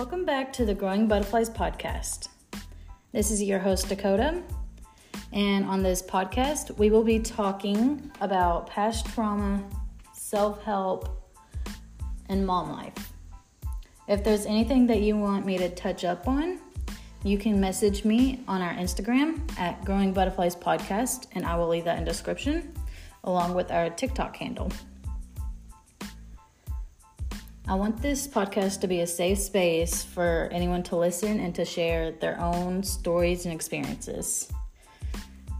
Welcome back to the Growing Butterflies podcast. This is your host, Dakota. And on this podcast, we will be talking about past trauma, self help, and mom life. If there's anything that you want me to touch up on, you can message me on our Instagram at Growing Butterflies Podcast, and I will leave that in description along with our TikTok handle. I want this podcast to be a safe space for anyone to listen and to share their own stories and experiences.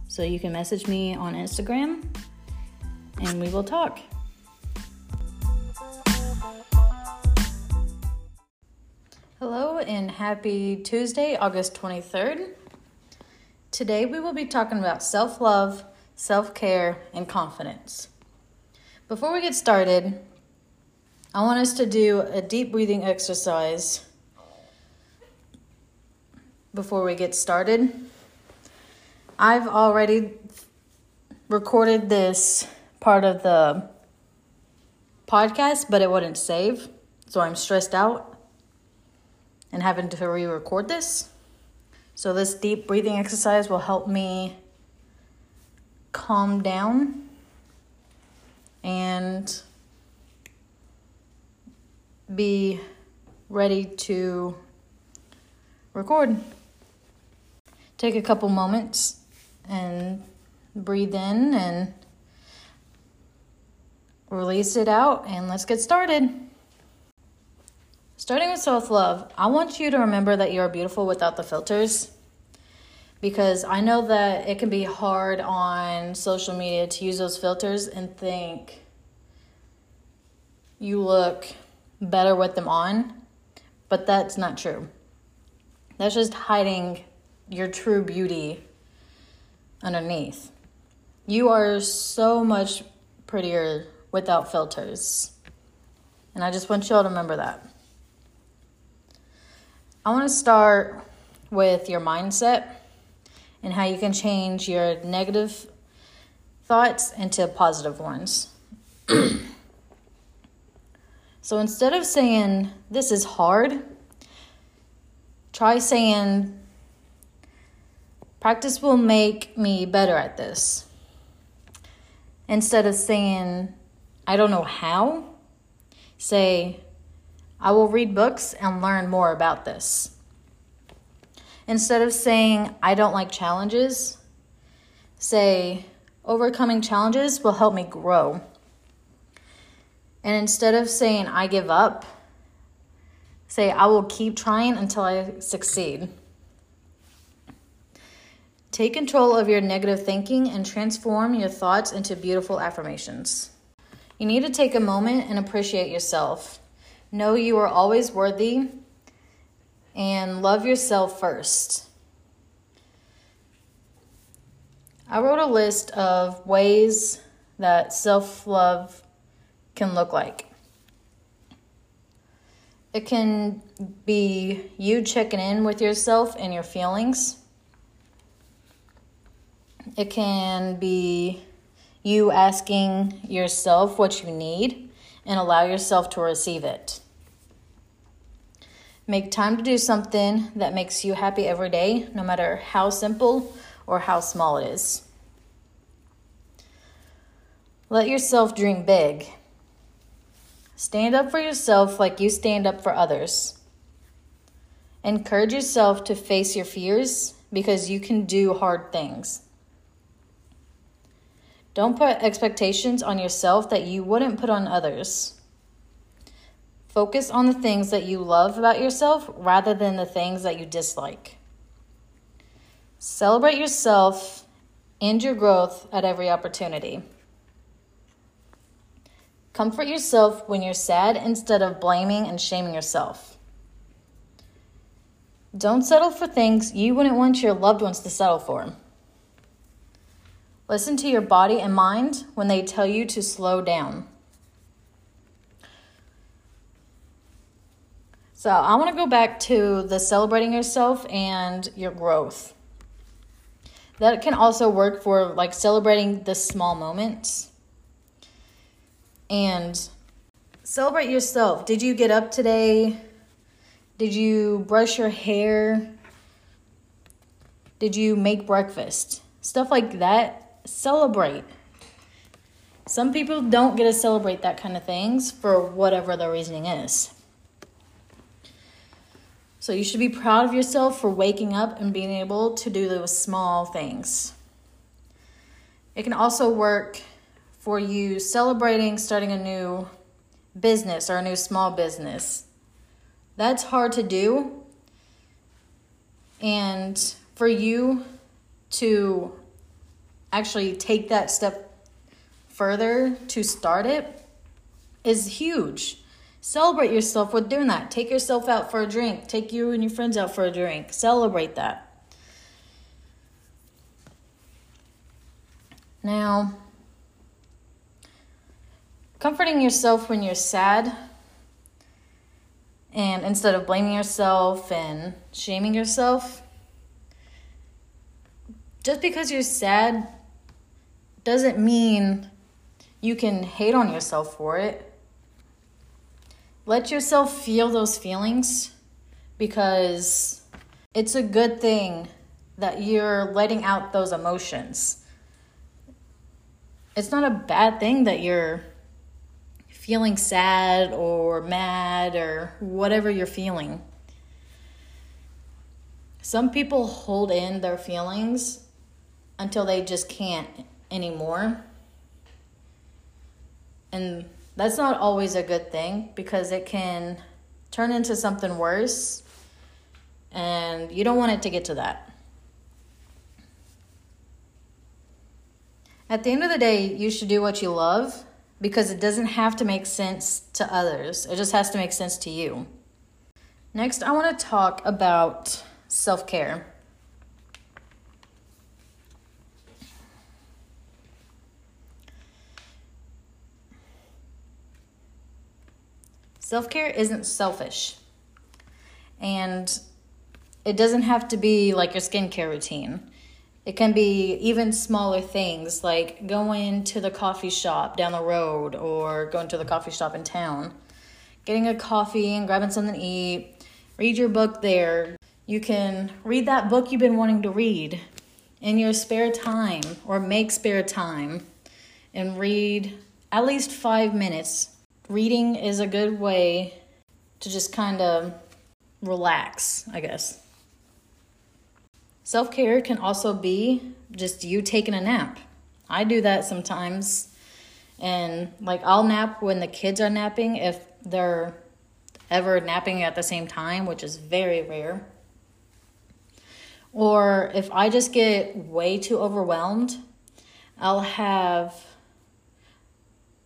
So you can message me on Instagram and we will talk. Hello and happy Tuesday, August 23rd. Today we will be talking about self love, self care, and confidence. Before we get started, I want us to do a deep breathing exercise before we get started. I've already recorded this part of the podcast, but it wouldn't save. So I'm stressed out and having to re record this. So, this deep breathing exercise will help me calm down and be ready to record. Take a couple moments and breathe in and release it out, and let's get started. Starting with self love, I want you to remember that you are beautiful without the filters because I know that it can be hard on social media to use those filters and think you look better with them on, but that's not true. That's just hiding your true beauty underneath. You are so much prettier without filters. And I just want you all to remember that. I want to start with your mindset and how you can change your negative thoughts into positive ones. So instead of saying, This is hard, try saying, Practice will make me better at this. Instead of saying, I don't know how, say, I will read books and learn more about this. Instead of saying, I don't like challenges, say, overcoming challenges will help me grow. And instead of saying, I give up, say, I will keep trying until I succeed. Take control of your negative thinking and transform your thoughts into beautiful affirmations. You need to take a moment and appreciate yourself. Know you are always worthy and love yourself first. I wrote a list of ways that self love can look like. It can be you checking in with yourself and your feelings. It can be you asking yourself what you need and allow yourself to receive it. Make time to do something that makes you happy every day, no matter how simple or how small it is. Let yourself dream big. Stand up for yourself like you stand up for others. Encourage yourself to face your fears because you can do hard things. Don't put expectations on yourself that you wouldn't put on others. Focus on the things that you love about yourself rather than the things that you dislike. Celebrate yourself and your growth at every opportunity. Comfort yourself when you're sad instead of blaming and shaming yourself. Don't settle for things you wouldn't want your loved ones to settle for. Listen to your body and mind when they tell you to slow down. So, I want to go back to the celebrating yourself and your growth. That can also work for like celebrating the small moments and celebrate yourself. Did you get up today? Did you brush your hair? Did you make breakfast? Stuff like that. Celebrate. Some people don't get to celebrate that kind of things for whatever their reasoning is. So you should be proud of yourself for waking up and being able to do those small things. It can also work for you celebrating starting a new business or a new small business. That's hard to do. And for you to actually take that step further to start it is huge. Celebrate yourself with doing that. Take yourself out for a drink. Take you and your friends out for a drink. Celebrate that. Now, comforting yourself when you're sad and instead of blaming yourself and shaming yourself, just because you're sad doesn't mean you can hate on yourself for it. Let yourself feel those feelings because it's a good thing that you're letting out those emotions. It's not a bad thing that you're feeling sad or mad or whatever you're feeling. Some people hold in their feelings until they just can't anymore. And that's not always a good thing because it can turn into something worse. And you don't want it to get to that. At the end of the day, you should do what you love because it doesn't have to make sense to others, it just has to make sense to you. Next, I want to talk about self care. Self care isn't selfish. And it doesn't have to be like your skincare routine. It can be even smaller things like going to the coffee shop down the road or going to the coffee shop in town, getting a coffee and grabbing something to eat, read your book there. You can read that book you've been wanting to read in your spare time or make spare time and read at least five minutes reading is a good way to just kind of relax, I guess. Self care can also be just you taking a nap. I do that sometimes. And like I'll nap when the kids are napping if they're ever napping at the same time, which is very rare. Or if I just get way too overwhelmed, I'll have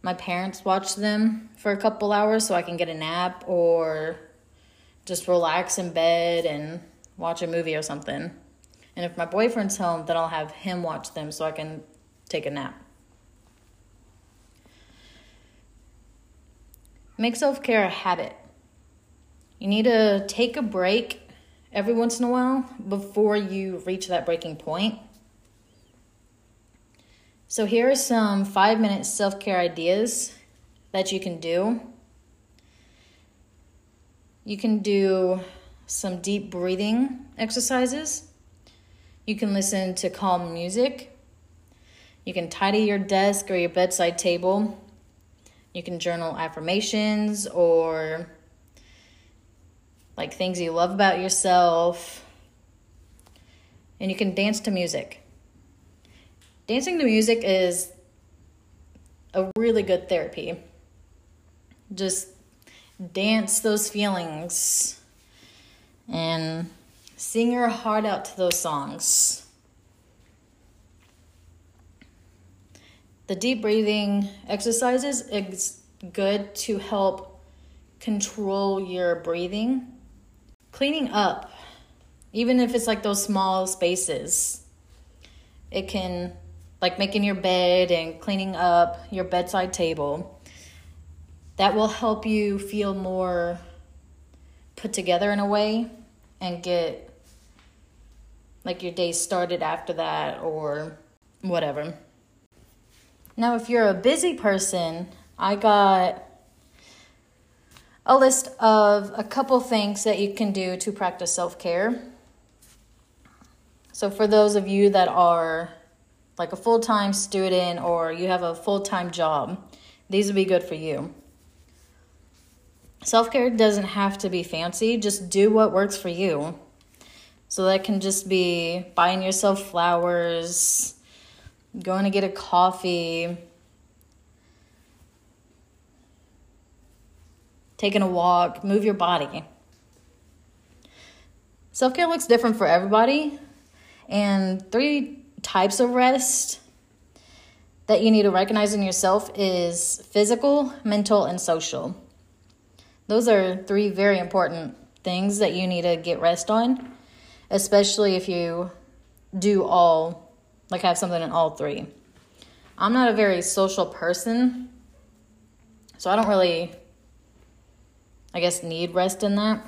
my parents watch them for a couple hours so I can get a nap or just relax in bed and watch a movie or something. And if my boyfriend's home, then I'll have him watch them so I can take a nap. Make self care a habit. You need to take a break every once in a while before you reach that breaking point. So, here are some five minute self care ideas that you can do. You can do some deep breathing exercises. You can listen to calm music. You can tidy your desk or your bedside table. You can journal affirmations or like things you love about yourself. And you can dance to music. Dancing to music is a really good therapy. Just dance those feelings and sing your heart out to those songs. The deep breathing exercises is good to help control your breathing. Cleaning up, even if it's like those small spaces, it can like making your bed and cleaning up your bedside table. That will help you feel more put together in a way and get like your day started after that or whatever. Now, if you're a busy person, I got a list of a couple things that you can do to practice self care. So, for those of you that are like a full time student or you have a full time job, these would be good for you. Self care doesn't have to be fancy, just do what works for you. So, that can just be buying yourself flowers, going to get a coffee, taking a walk, move your body. Self care looks different for everybody, and three types of rest that you need to recognize in yourself is physical, mental, and social. Those are three very important things that you need to get rest on, especially if you do all, like have something in all three. I'm not a very social person, so I don't really, I guess, need rest in that.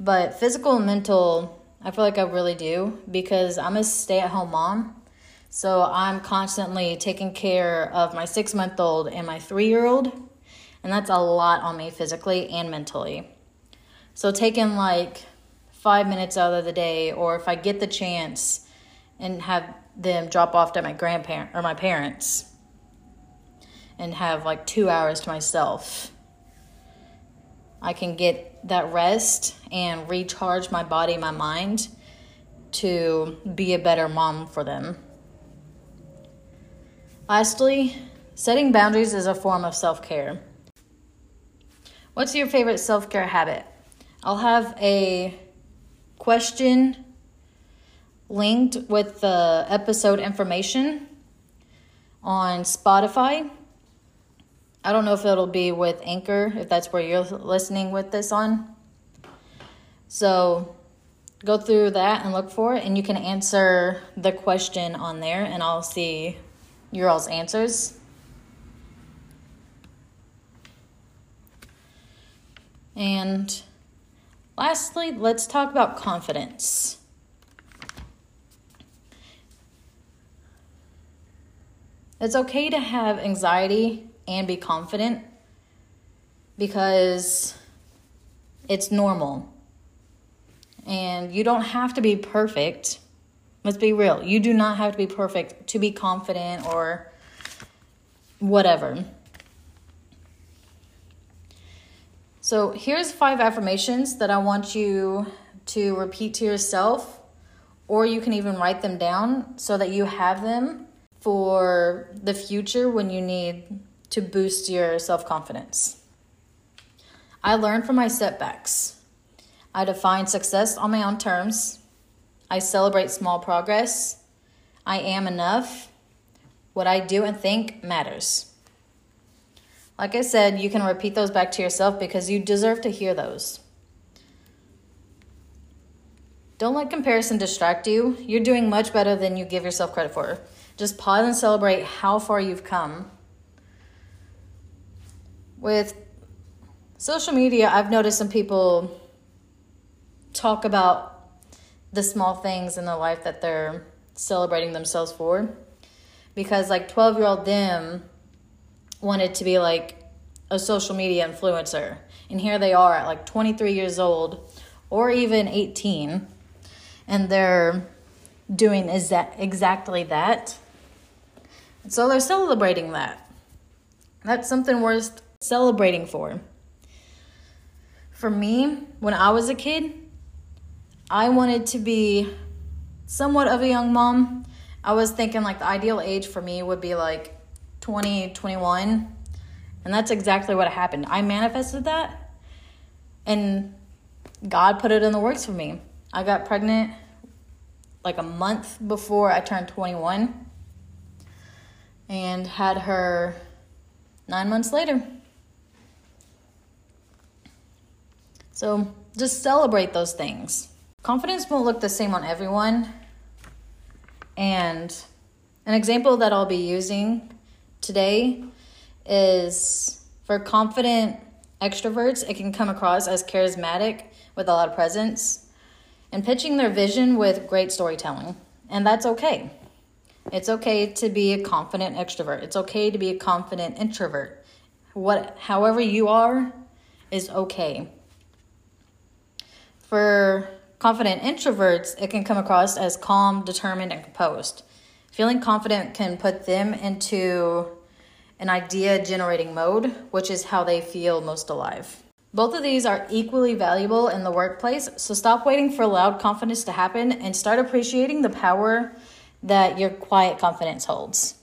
But physical and mental, I feel like I really do because I'm a stay at home mom. So I'm constantly taking care of my six month old and my three year old. And that's a lot on me physically and mentally. So taking like five minutes out of the day, or if I get the chance and have them drop off at my grandparent or my parents and have like two hours to myself, I can get that rest and recharge my body, my mind to be a better mom for them. Lastly, setting boundaries is a form of self care. What's your favorite self care habit? I'll have a question linked with the episode information on Spotify. I don't know if it'll be with Anchor, if that's where you're listening with this on. So go through that and look for it, and you can answer the question on there, and I'll see your all's answers. And lastly, let's talk about confidence. It's okay to have anxiety and be confident because it's normal. And you don't have to be perfect. Let's be real. You do not have to be perfect to be confident or whatever. So, here's five affirmations that I want you to repeat to yourself, or you can even write them down so that you have them for the future when you need to boost your self confidence. I learn from my setbacks. I define success on my own terms. I celebrate small progress. I am enough. What I do and think matters. Like I said, you can repeat those back to yourself because you deserve to hear those. Don't let comparison distract you. You're doing much better than you give yourself credit for. Just pause and celebrate how far you've come. With social media, I've noticed some people talk about the small things in their life that they're celebrating themselves for. Because, like, 12 year old them wanted to be like a social media influencer. And here they are at like 23 years old or even 18, and they're doing is that exactly that. So they're celebrating that. That's something worth celebrating for. For me, when I was a kid, I wanted to be somewhat of a young mom. I was thinking like the ideal age for me would be like 20, 21. And that's exactly what happened. I manifested that and God put it in the works for me. I got pregnant like a month before I turned 21 and had her nine months later. So just celebrate those things. Confidence won't look the same on everyone. And an example that I'll be using today is for confident extroverts, it can come across as charismatic with a lot of presence and pitching their vision with great storytelling. And that's okay. It's okay to be a confident extrovert. It's okay to be a confident introvert. what however you are is okay. For confident introverts, it can come across as calm, determined, and composed. Feeling confident can put them into an idea generating mode, which is how they feel most alive. Both of these are equally valuable in the workplace, so stop waiting for loud confidence to happen and start appreciating the power that your quiet confidence holds.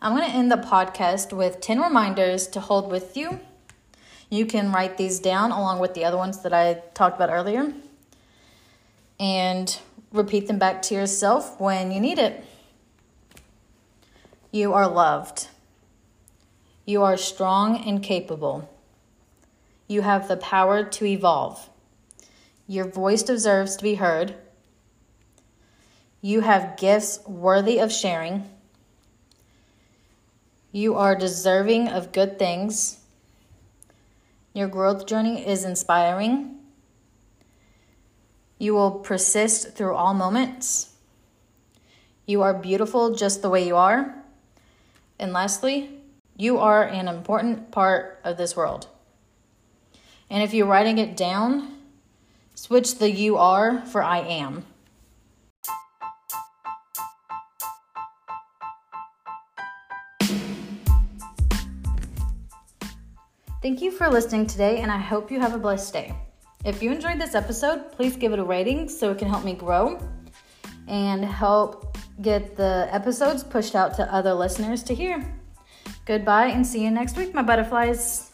I'm going to end the podcast with 10 reminders to hold with you. You can write these down along with the other ones that I talked about earlier and repeat them back to yourself when you need it. You are loved. You are strong and capable. You have the power to evolve. Your voice deserves to be heard. You have gifts worthy of sharing. You are deserving of good things. Your growth journey is inspiring. You will persist through all moments. You are beautiful just the way you are. And lastly, you are an important part of this world. And if you're writing it down, switch the you are for I am. Thank you for listening today, and I hope you have a blessed day. If you enjoyed this episode, please give it a rating so it can help me grow and help get the episodes pushed out to other listeners to hear. Goodbye and see you next week, my butterflies.